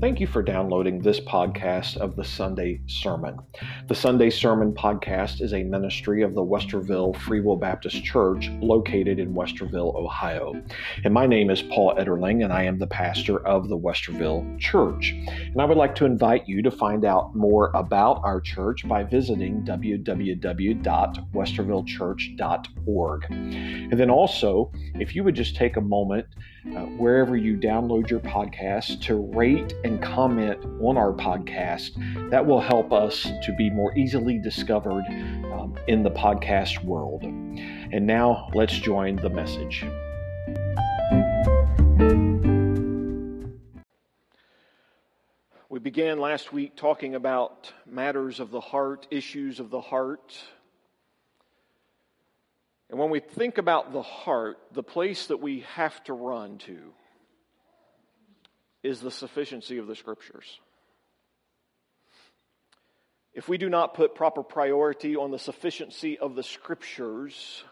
Thank you for downloading this podcast of the Sunday Sermon. The Sunday Sermon podcast is a ministry of the Westerville Free Will Baptist Church located in Westerville, Ohio. And my name is Paul Etterling, and I am the pastor of the Westerville Church. And I would like to invite you to find out more about our church by visiting www.westervillechurch.org. And then also, if you would just take a moment uh, wherever you download your podcast to rate and comment on our podcast. That will help us to be more easily discovered um, in the podcast world. And now let's join the message. We began last week talking about matters of the heart, issues of the heart. And when we think about the heart, the place that we have to run to is the sufficiency of the scriptures. If we do not put proper priority on the sufficiency of the scriptures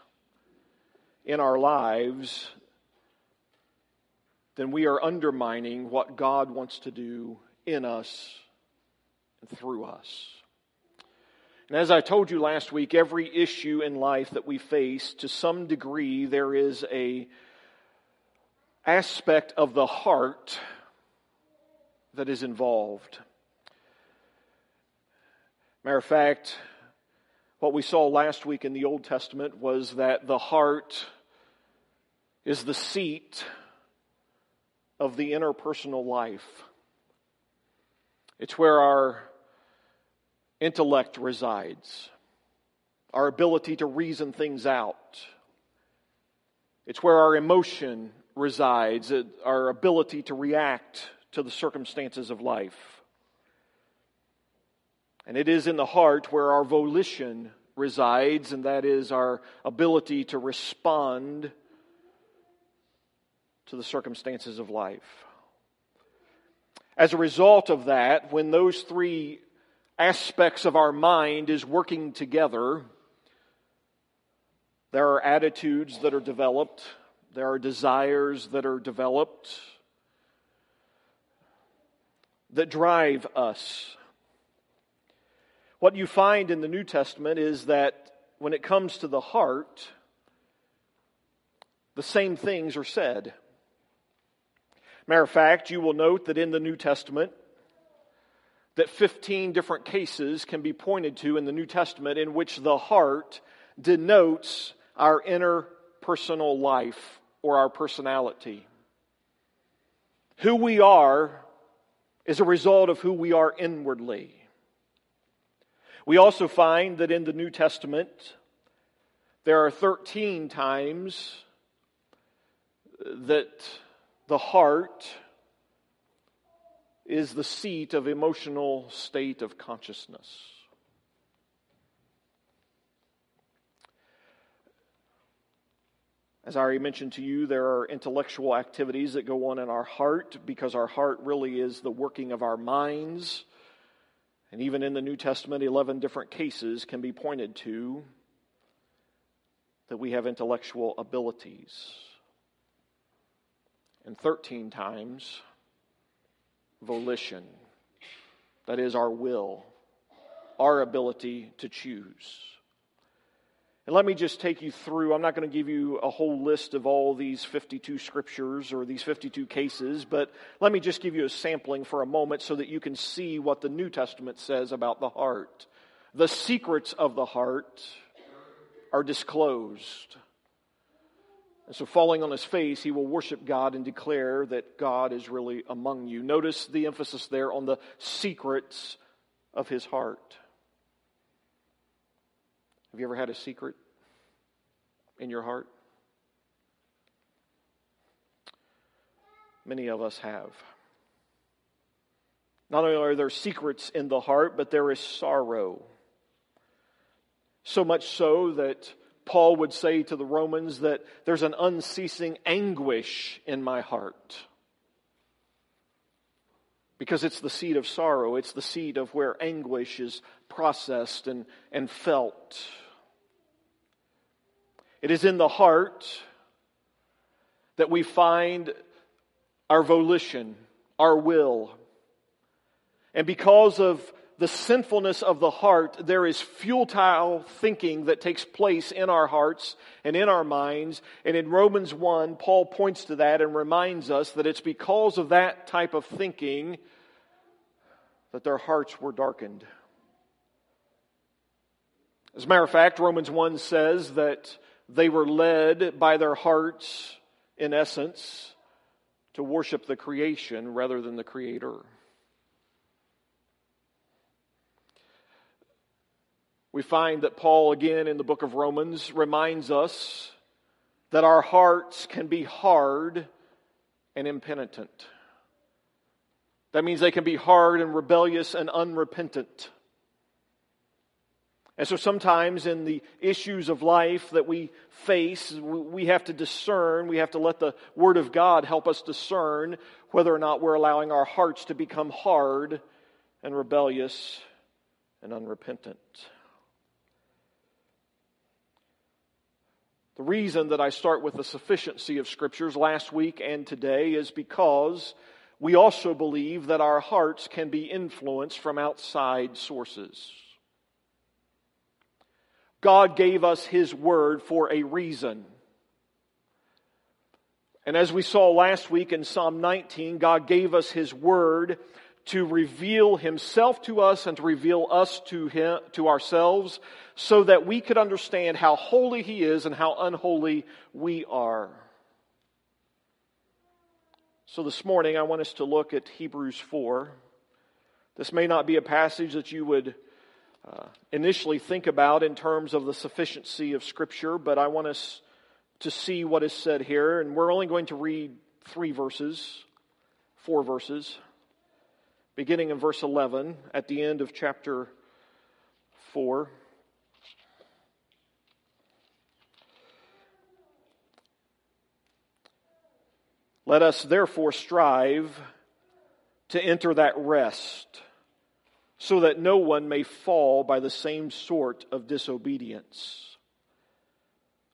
in our lives, then we are undermining what God wants to do in us and through us. And as I told you last week, every issue in life that we face, to some degree, there is a aspect of the heart that is involved. Matter of fact, what we saw last week in the Old Testament was that the heart is the seat of the interpersonal life. It's where our intellect resides, our ability to reason things out. It's where our emotion resides, our ability to react to the circumstances of life. And it is in the heart where our volition resides, and that is our ability to respond to the circumstances of life. As a result of that, when those three aspects of our mind is working together. There are attitudes that are developed, there are desires that are developed that drive us. What you find in the New Testament is that when it comes to the heart, the same things are said. Matter of fact, you will note that in the New Testament, that 15 different cases can be pointed to in the New Testament in which the heart denotes our inner personal life or our personality. Who we are is a result of who we are inwardly. We also find that in the New Testament, there are 13 times that the heart is the seat of emotional state of consciousness. As I already mentioned to you, there are intellectual activities that go on in our heart because our heart really is the working of our minds. And even in the New Testament, 11 different cases can be pointed to that we have intellectual abilities. And 13 times, volition. That is our will, our ability to choose. And let me just take you through. I'm not going to give you a whole list of all these 52 scriptures or these 52 cases, but let me just give you a sampling for a moment so that you can see what the New Testament says about the heart. The secrets of the heart are disclosed. And so, falling on his face, he will worship God and declare that God is really among you. Notice the emphasis there on the secrets of his heart. Have you ever had a secret in your heart? Many of us have. Not only are there secrets in the heart, but there is sorrow. So much so that Paul would say to the Romans that there's an unceasing anguish in my heart. Because it's the seat of sorrow, it's the seat of where anguish is processed and, and felt. It is in the heart that we find our volition, our will, And because of the sinfulness of the heart, there is futile thinking that takes place in our hearts and in our minds. And in Romans 1, Paul points to that and reminds us that it's because of that type of thinking that their hearts were darkened. As a matter of fact, Romans 1 says that they were led by their hearts, in essence, to worship the creation rather than the Creator. We find that Paul, again in the book of Romans, reminds us that our hearts can be hard and impenitent. That means they can be hard and rebellious and unrepentant. And so sometimes in the issues of life that we face, we have to discern, we have to let the Word of God help us discern whether or not we're allowing our hearts to become hard and rebellious and unrepentant. The reason that I start with the sufficiency of scriptures last week and today is because we also believe that our hearts can be influenced from outside sources. God gave us His Word for a reason. And as we saw last week in Psalm 19, God gave us His Word to reveal himself to us and to reveal us to him, to ourselves so that we could understand how holy he is and how unholy we are. So this morning I want us to look at Hebrews 4. This may not be a passage that you would uh, initially think about in terms of the sufficiency of Scripture, but I want us to see what is said here. And we're only going to read three verses, four verses beginning in verse 11 at the end of chapter 4. Let us therefore strive to enter that rest, so that no one may fall by the same sort of disobedience.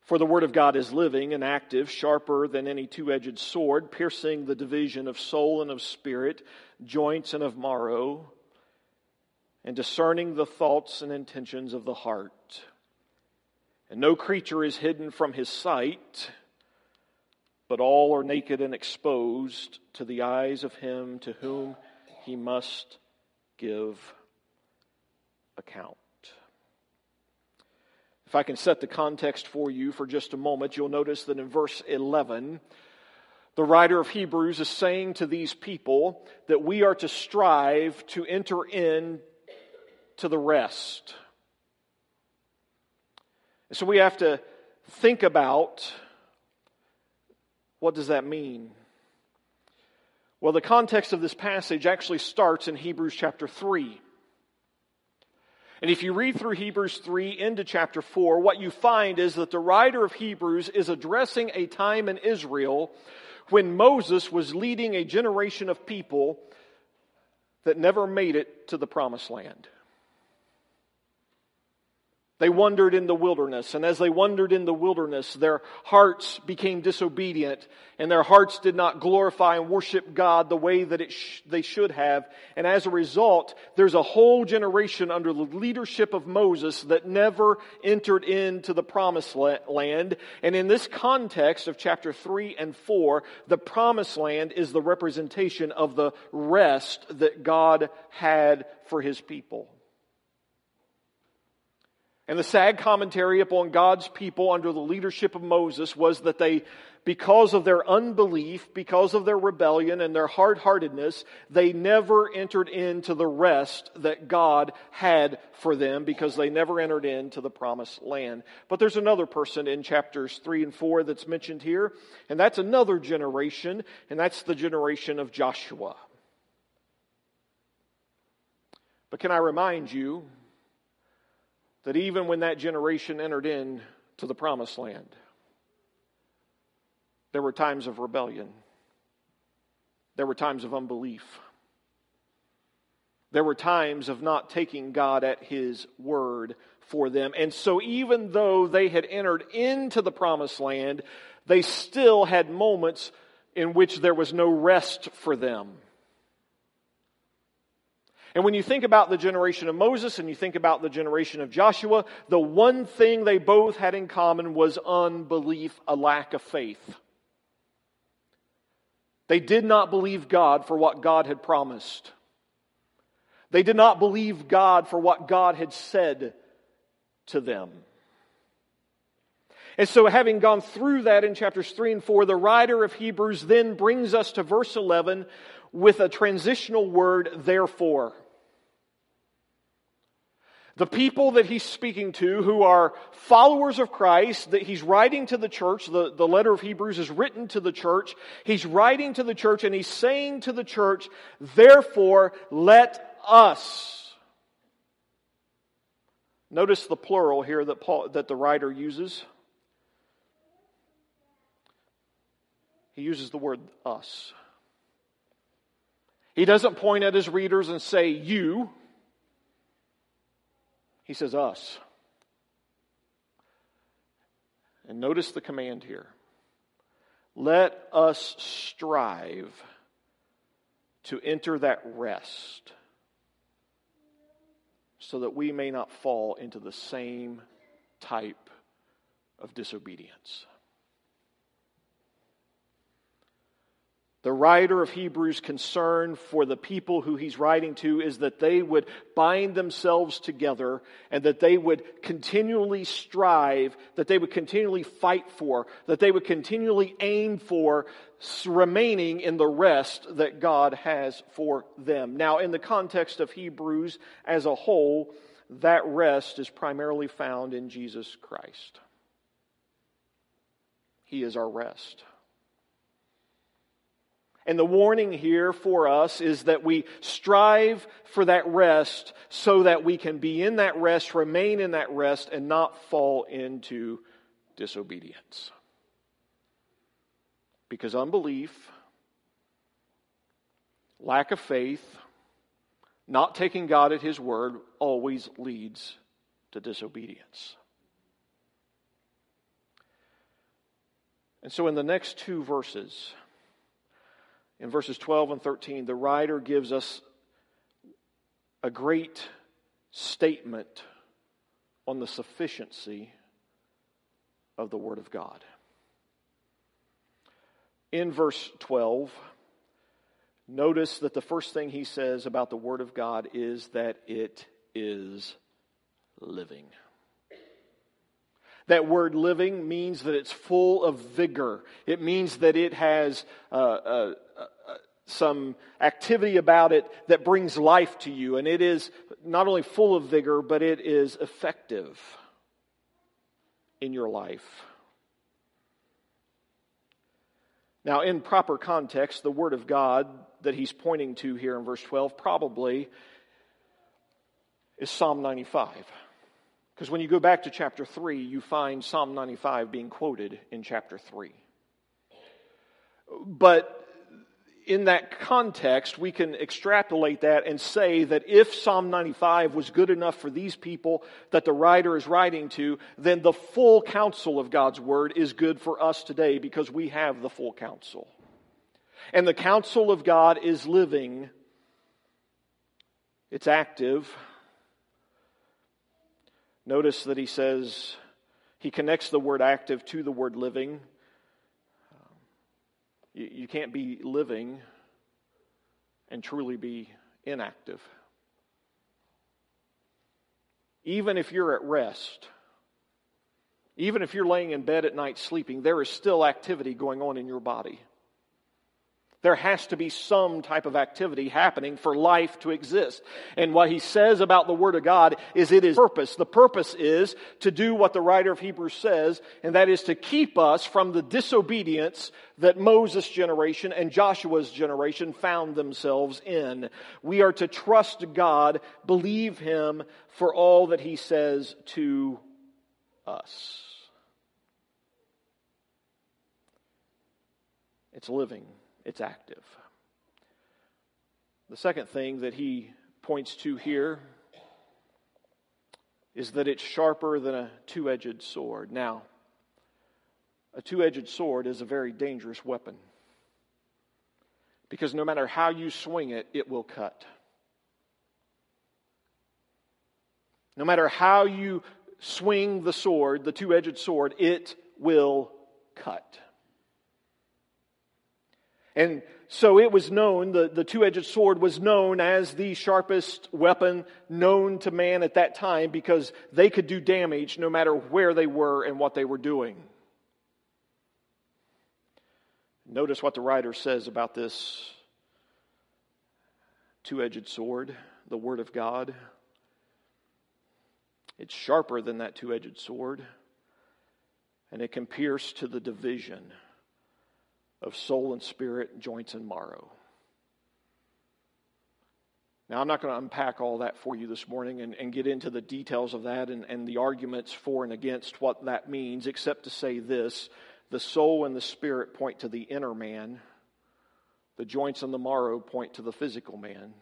For the Word of God is living and active, sharper than any two edged sword, piercing the division of soul and of spirit, joints and of marrow, and discerning the thoughts and intentions of the heart. And no creature is hidden from his sight, but all are naked and exposed to the eyes of him to whom he must give account. If I can set the context for you for just a moment, you'll notice that in verse 11, the writer of Hebrews is saying to these people that we are to strive to enter in to the rest. And so we have to think about what does that mean? Well, the context of this passage actually starts in Hebrews chapter 3. And if you read through Hebrews 3 into chapter 4, what you find is that the writer of Hebrews is addressing a time in Israel when Moses was leading a generation of people that never made it to the promised land. They wandered in the wilderness, and as they wandered in the wilderness, their hearts became disobedient, and their hearts did not glorify and worship God the way that sh- they should have. And as a result, there's a whole generation under the leadership of Moses that never entered into the promised land. And in this context of chapter 3 and 4, the promised land is the representation of the rest that God had for his people. And the sad commentary upon God's people under the leadership of Moses was that they, because of their unbelief, because of their rebellion and their hard heartedness, they never entered into the rest that God had for them because they never entered into the promised land. But there's another person in chapters 3 and 4 that's mentioned here, and that's another generation, and that's the generation of Joshua. But can I remind you that even when that generation entered in to the promised land, there were times of rebellion. There were times of unbelief. There were times of not taking God at His word for them. And so, even though they had entered into the promised land, they still had moments in which there was no rest for them. And when you think about the generation of Moses and you think about the generation of Joshua, the one thing they both had in common was unbelief, a lack of faith. They did not believe God for what God had promised. They did not believe God for what God had said to them. And so, having gone through that in chapters 3 and 4, the writer of Hebrews then brings us to verse 11 with a transitional word, therefore. The people that he's speaking to, who are followers of Christ, that he's writing to the church, the, the letter of Hebrews is written to the church. He's writing to the church and he's saying to the church, therefore, let us. Notice the plural here that, Paul, that the writer uses. He uses the word us. He doesn't point at his readers and say, you. He says, us. And notice the command here. Let us strive to enter that rest so that we may not fall into the same type of disobedience. The writer of Hebrews' concern for the people who he's writing to is that they would bind themselves together and that they would continually strive, that they would continually fight for, that they would continually aim for remaining in the rest that God has for them. Now, in the context of Hebrews as a whole, that rest is primarily found in Jesus Christ. He is our rest. And the warning here for us is that we strive for that rest so that we can be in that rest, remain in that rest, and not fall into disobedience. Because unbelief, lack of faith, not taking God at His word always leads to disobedience. And so, in the next two verses, in verses 12 and 13, the writer gives us a great statement on the sufficiency of the Word of God. In verse 12, notice that the first thing he says about the Word of God is that it is living. That word living means that it's full of vigor. It means that it has uh, uh, some activity about it that brings life to you. And it is not only full of vigor, but it is effective in your life. Now, in proper context, the Word of God that he's pointing to here in verse 12 probably is Psalm 95. Because when you go back to chapter 3, you find Psalm 95 being quoted in chapter 3. But in that context, we can extrapolate that and say that if Psalm 95 was good enough for these people that the writer is writing to, then the full counsel of God's word is good for us today because we have the full counsel. And the counsel of God is living, it's active, Notice that he says, he connects the word active to the word living. You, you can't be living and truly be inactive. Even if you're at rest, even if you're laying in bed at night sleeping, there is still activity going on in your body. There has to be some type of activity happening for life to exist. And what he says about the Word of God is it is purpose. The purpose is to do what the writer of Hebrews says, and that is to keep us from the disobedience that Moses' generation and Joshua's generation found themselves in. We are to trust God, believe Him for all that He says to us. It's living it's active. The second thing that he points to here is that it's sharper than a two edged sword. Now, a two edged sword is a very dangerous weapon because no matter how you swing it, it will cut. No matter how you swing the sword, the two edged sword, it will cut. And so it was known, the, the two edged sword was known as the sharpest weapon known to man at that time because they could do damage no matter where they were and what they were doing. Notice what the writer says about this two edged sword, the Word of God. It's sharper than that two edged sword, and it can pierce to the division of soul and spirit, joints and marrow. Now, I'm not going to unpack all that for you this morning and, and get into the details of that and, and the arguments for and against what that means, except to say this the soul and the spirit point to the inner man, the joints and the marrow point to the physical man.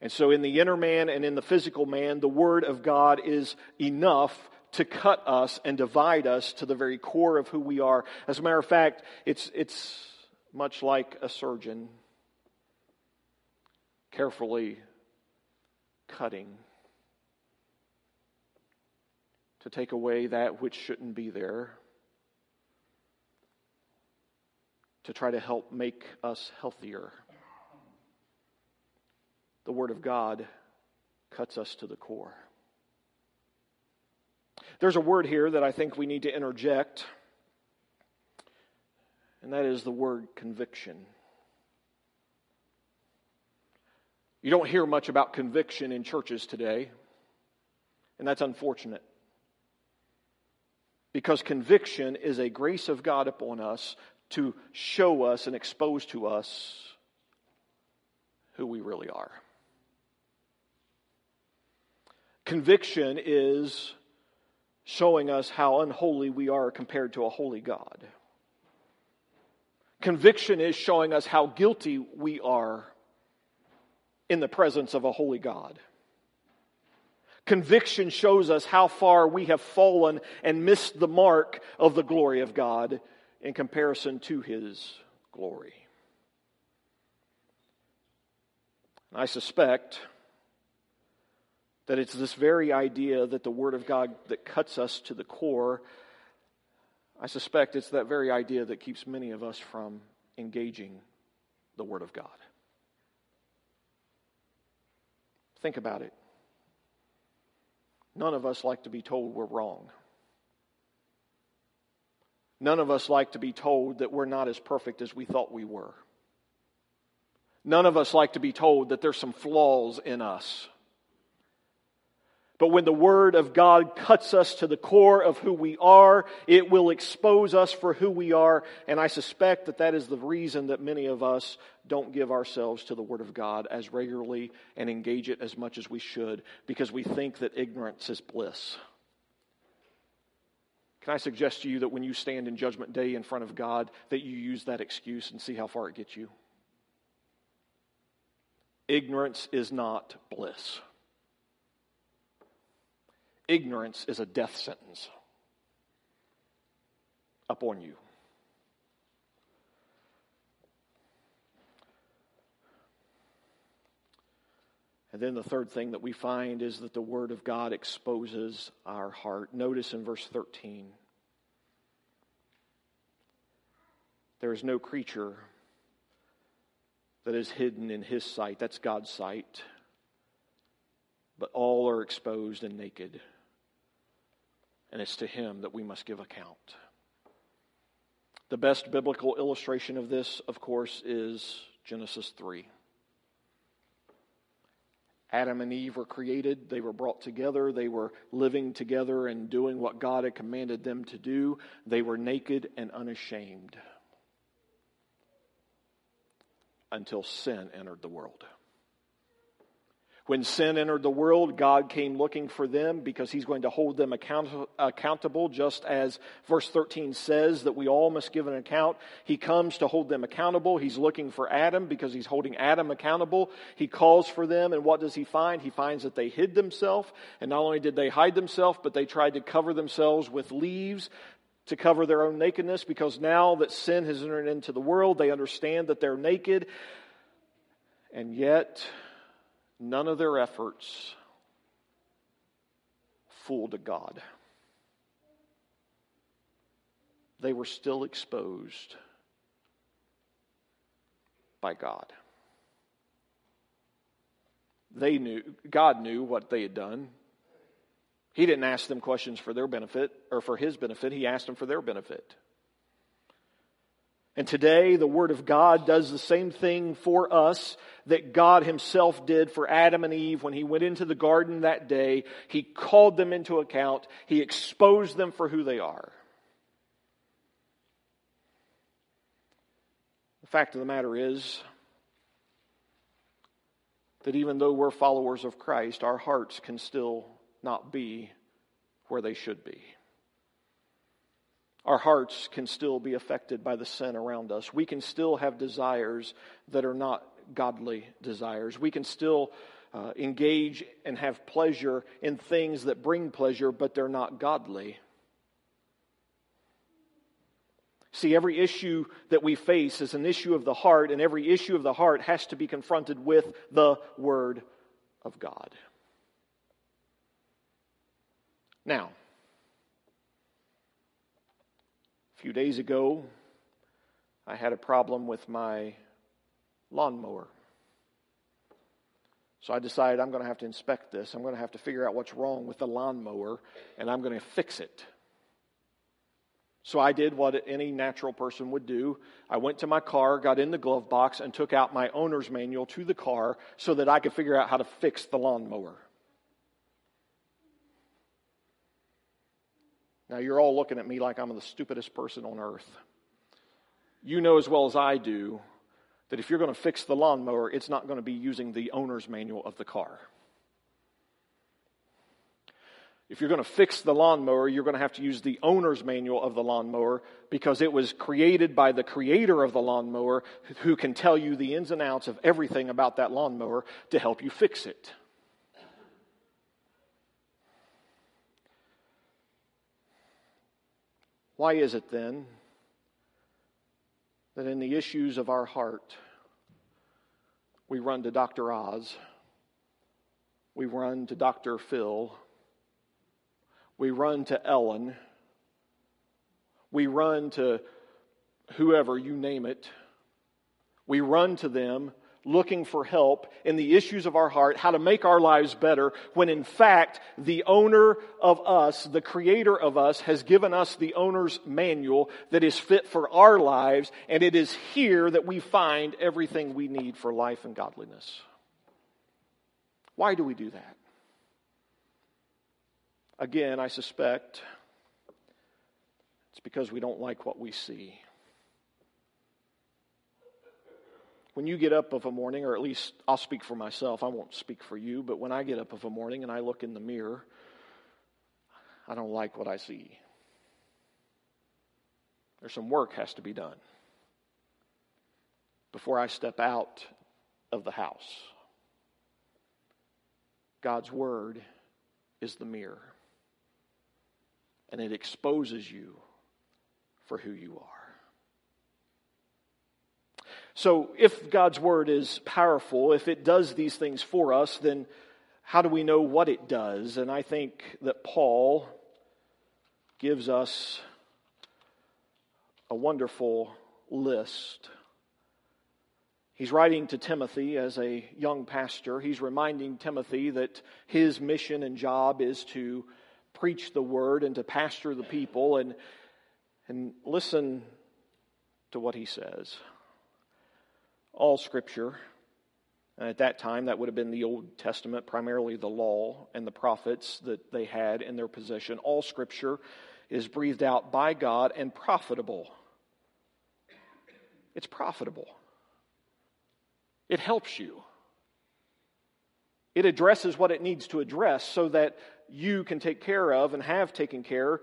And so, in the inner man and in the physical man, the Word of God is enough to cut us and divide us to the very core of who we are. As a matter of fact, it's, it's much like a surgeon carefully cutting to take away that which shouldn't be there, to try to help make us healthier. The Word of God cuts us to the core. There's a word here that I think we need to interject, and that is the word conviction. You don't hear much about conviction in churches today, and that's unfortunate. Because conviction is a grace of God upon us to show us and expose to us who we really are. Conviction is showing us how unholy we are compared to a holy God. Conviction is showing us how guilty we are in the presence of a holy God. Conviction shows us how far we have fallen and missed the mark of the glory of God in comparison to His glory. I suspect that it's this very idea that the Word of God that cuts us to the core. I suspect it's that very idea that keeps many of us from engaging the Word of God. Think about it. None of us like to be told we're wrong. None of us like to be told that we're not as perfect as we thought we were. None of us like to be told that there's some flaws in us. But when the Word of God cuts us to the core of who we are, it will expose us for who we are. And I suspect that that is the reason that many of us don't give ourselves to the Word of God as regularly and engage it as much as we should because we think that ignorance is bliss. Can I suggest to you that when you stand in Judgment Day in front of God, that you use that excuse and see how far it gets you? Ignorance is not bliss ignorance is a death sentence upon you. And then the third thing that we find is that the Word of God exposes our heart. Notice in verse 13 there is no creature that is hidden in His sight. That's God's sight. But all are exposed and naked and it's to him that we must give account. The best biblical illustration of this, of course, is Genesis 3. Adam and Eve were created, they were brought together, they were living together and doing what God had commanded them to do. They were naked and unashamed until sin entered the world. When sin entered the world, God came looking for them because he's going to hold them account- accountable, just as verse 13 says that we all must give an account. He comes to hold them accountable. He's looking for Adam because he's holding Adam accountable. He calls for them, and what does he find? He finds that they hid themselves, and not only did they hide themselves, but they tried to cover themselves with leaves to cover their own nakedness because now that sin has entered into the world, they understand that they're naked. And yet, None of their efforts fooled God. They were still exposed by God. They knew, God knew what they had done. He didn't ask them questions for their benefit or for his benefit, he asked them for their benefit. And today, the Word of God does the same thing for us that God Himself did for Adam and Eve when He went into the garden that day. He called them into account, He exposed them for who they are. The fact of the matter is that even though we're followers of Christ, our hearts can still not be where they should be. Our hearts can still be affected by the sin around us. We can still have desires that are not godly desires. We can still uh, engage and have pleasure in things that bring pleasure, but they're not godly. See, every issue that we face is an issue of the heart, and every issue of the heart has to be confronted with the Word of God. Now, a few days ago, I had a problem with my lawnmower. So I decided I'm going to have to inspect this. I'm going to have to figure out what's wrong with the lawnmower, and I'm going to fix it. So I did what any natural person would do. I went to my car, got in the glove box, and took out my owner's manual to the car so that I could figure out how to fix the lawnmower. Now, you're all looking at me like I'm the stupidest person on earth. You know as well as I do that if you're going to fix the lawnmower, it's not going to be using the owner's manual of the car. If you're going to fix the lawnmower, you're going to have to use the owner's manual of the lawnmower because it was created by the creator of the lawnmower who can tell you the ins and outs of everything about that lawnmower to help you fix it. Why is it then that in the issues of our heart, we run to Dr. Oz, we run to Dr. Phil, we run to Ellen. We run to whoever, you name it. We run to them looking for help in the issues of our heart, how to make our lives better, when in fact, the owner of us, the creator of us, has given us the owner's manual that is fit for our lives, and it is here that we find everything we need for life and godliness. Why do we do that? Again, I suspect it's because we don't like what we see. When you get up of a morning, or at least I'll speak for myself, I won't speak for you, but when I get up of a morning and I look in the mirror, I don't like what I see. There's some work has to be done before I step out of the house. God's Word is the mirror and it exposes you for who you are. So, if God's word is powerful, if it does these things for us, then how do we know what it does? And I think that Paul gives us a wonderful list. He's writing to Timothy as a young pastor. He's reminding Timothy that his mission and job is to preach the word and to pastor the people and, and listen to what he says. All scripture, and at that time that would have been the Old Testament, primarily the law and the prophets that they had in their possession. All scripture is breathed out by God and profitable. It's profitable. It helps you. It addresses what it needs to address so that you can take care of and have taken care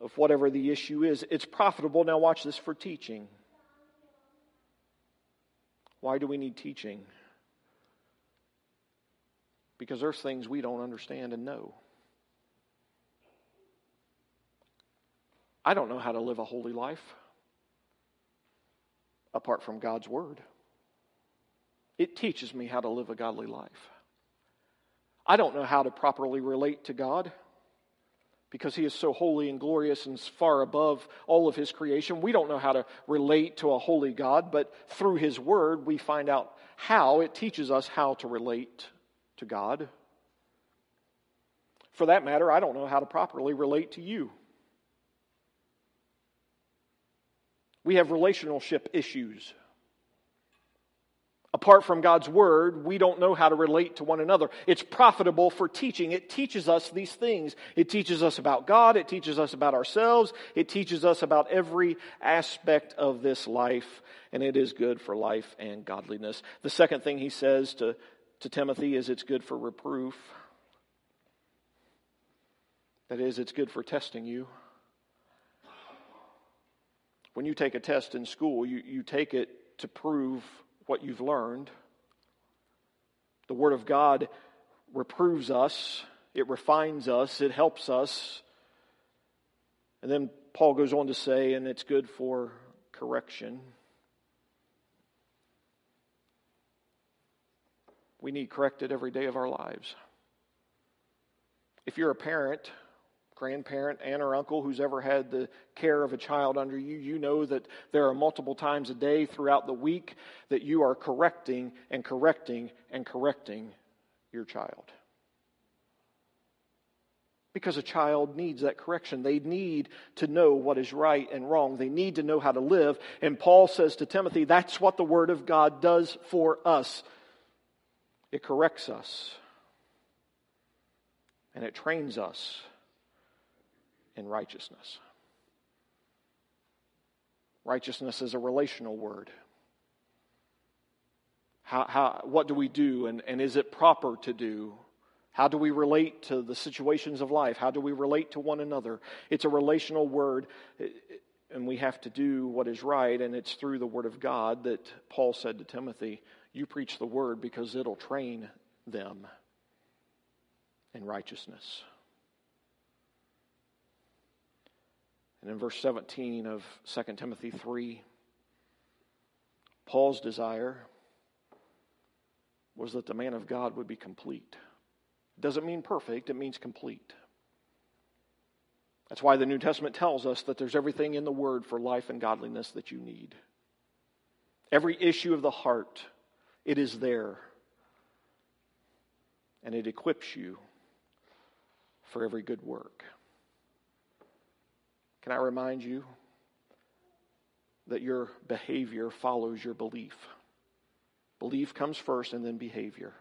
of whatever the issue is. It's profitable. Now, watch this for teaching. Why do we need teaching? Because there's things we don't understand and know. I don't know how to live a holy life apart from God's Word. It teaches me how to live a godly life. I don't know how to properly relate to God. Because he is so holy and glorious and far above all of his creation. We don't know how to relate to a holy God, but through his word, we find out how. It teaches us how to relate to God. For that matter, I don't know how to properly relate to you. We have relationship issues. Apart from God's word, we don't know how to relate to one another. It's profitable for teaching. It teaches us these things. It teaches us about God. It teaches us about ourselves. It teaches us about every aspect of this life, and it is good for life and godliness. The second thing he says to, to Timothy is it's good for reproof. That is, it's good for testing you. When you take a test in school, you, you take it to prove what you've learned. The Word of God reproves us, it refines us, it helps us. And then Paul goes on to say, and it's good for correction. We need corrected every day of our lives. If you're a parent, grandparent, aunt, or uncle who's ever had the care of a child under you, you know that there are multiple times a day throughout the week that you are correcting and correcting and correcting your child. Because a child needs that correction. They need to know what is right and wrong. They need to know how to live. And Paul says to Timothy, that's what the Word of God does for us. It corrects us, and it trains us in righteousness. Righteousness is a relational word. How, how, what do we do, and, and is it proper to do? How do we relate to the situations of life? How do we relate to one another? It's a relational word, and we have to do what is right, and it's through the Word of God that Paul said to Timothy, You preach the Word because it'll train them in righteousness. And in verse 17 of 2 Timothy 3, Paul's desire was that the man of God would be complete. It doesn't mean perfect, it means complete. That's why the New Testament tells us that there's everything in the Word for life and godliness that you need. Every issue of the heart, it is there. And it equips you for every good work. Can I remind you that your behavior follows your belief? Belief comes first and then behavior.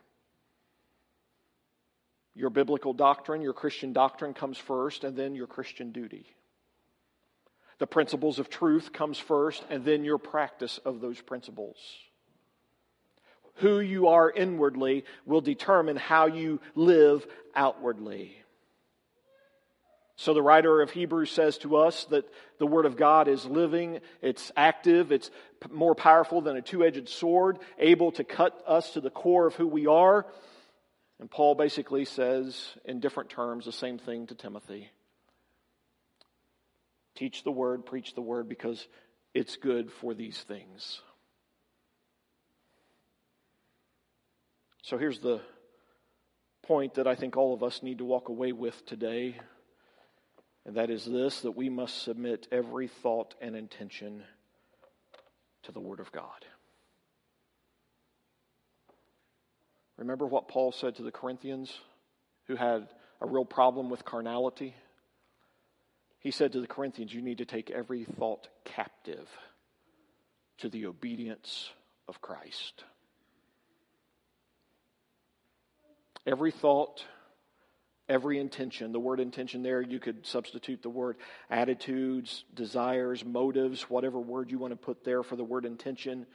Your biblical doctrine, your Christian doctrine comes first and then your Christian duty. The principles of truth comes first and then your practice of those principles. Who you are inwardly will determine how you live outwardly. So the writer of Hebrews says to us that the Word of God is living, it's active, it's more powerful than a two edged sword, able to cut us to the core of who we are. And Paul basically says, in different terms, the same thing to Timothy Teach the Word, preach the Word, because it's good for these things. So here's the point that I think all of us need to walk away with today. And that is this that we must submit every thought and intention to the Word of God. Remember what Paul said to the Corinthians who had a real problem with carnality? He said to the Corinthians, You need to take every thought captive to the obedience of Christ. Every thought, every intention. The word intention there, you could substitute the word attitudes, desires, motives, whatever word you want to put there for the word intention.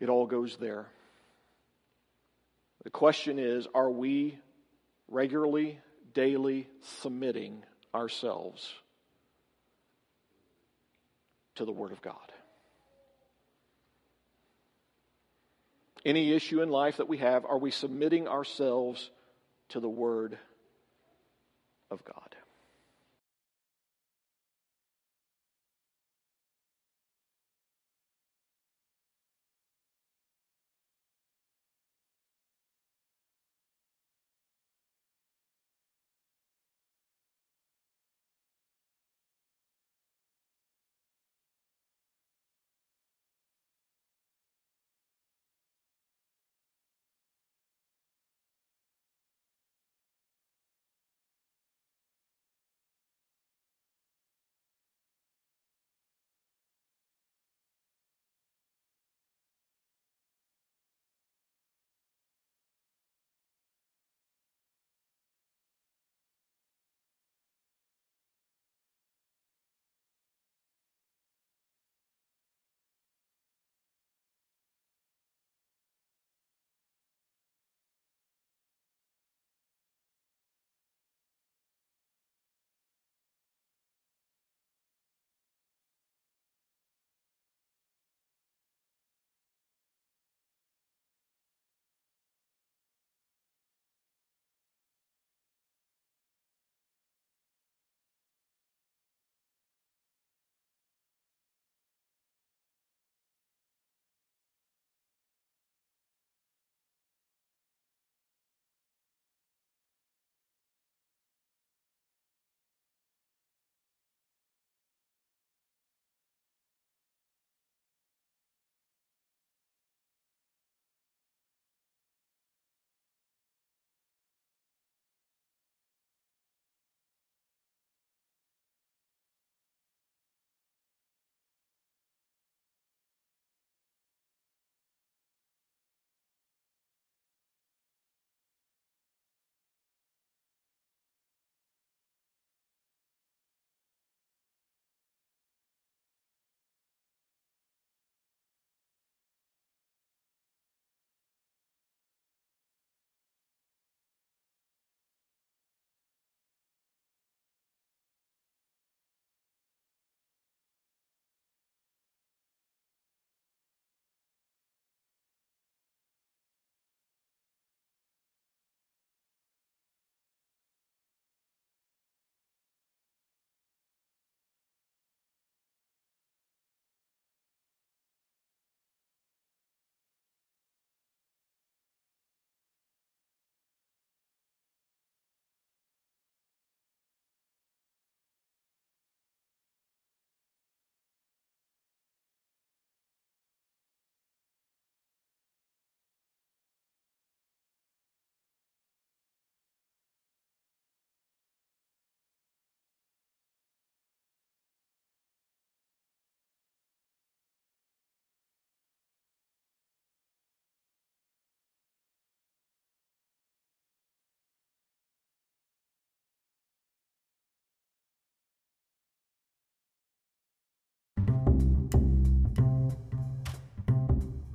It all goes there. The question is are we regularly, daily submitting ourselves to the Word of God? Any issue in life that we have, are we submitting ourselves to the Word of God.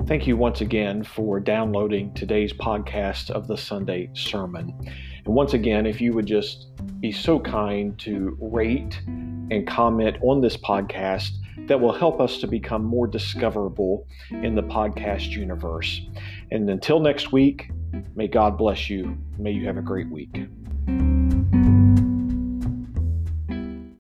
Thank you once again for downloading today's podcast of the Sunday Sermon. And once again, if you would just be so kind to rate and comment on this podcast, that will help us to become more discoverable in the podcast universe. And until next week, may God bless you. May you have a great week.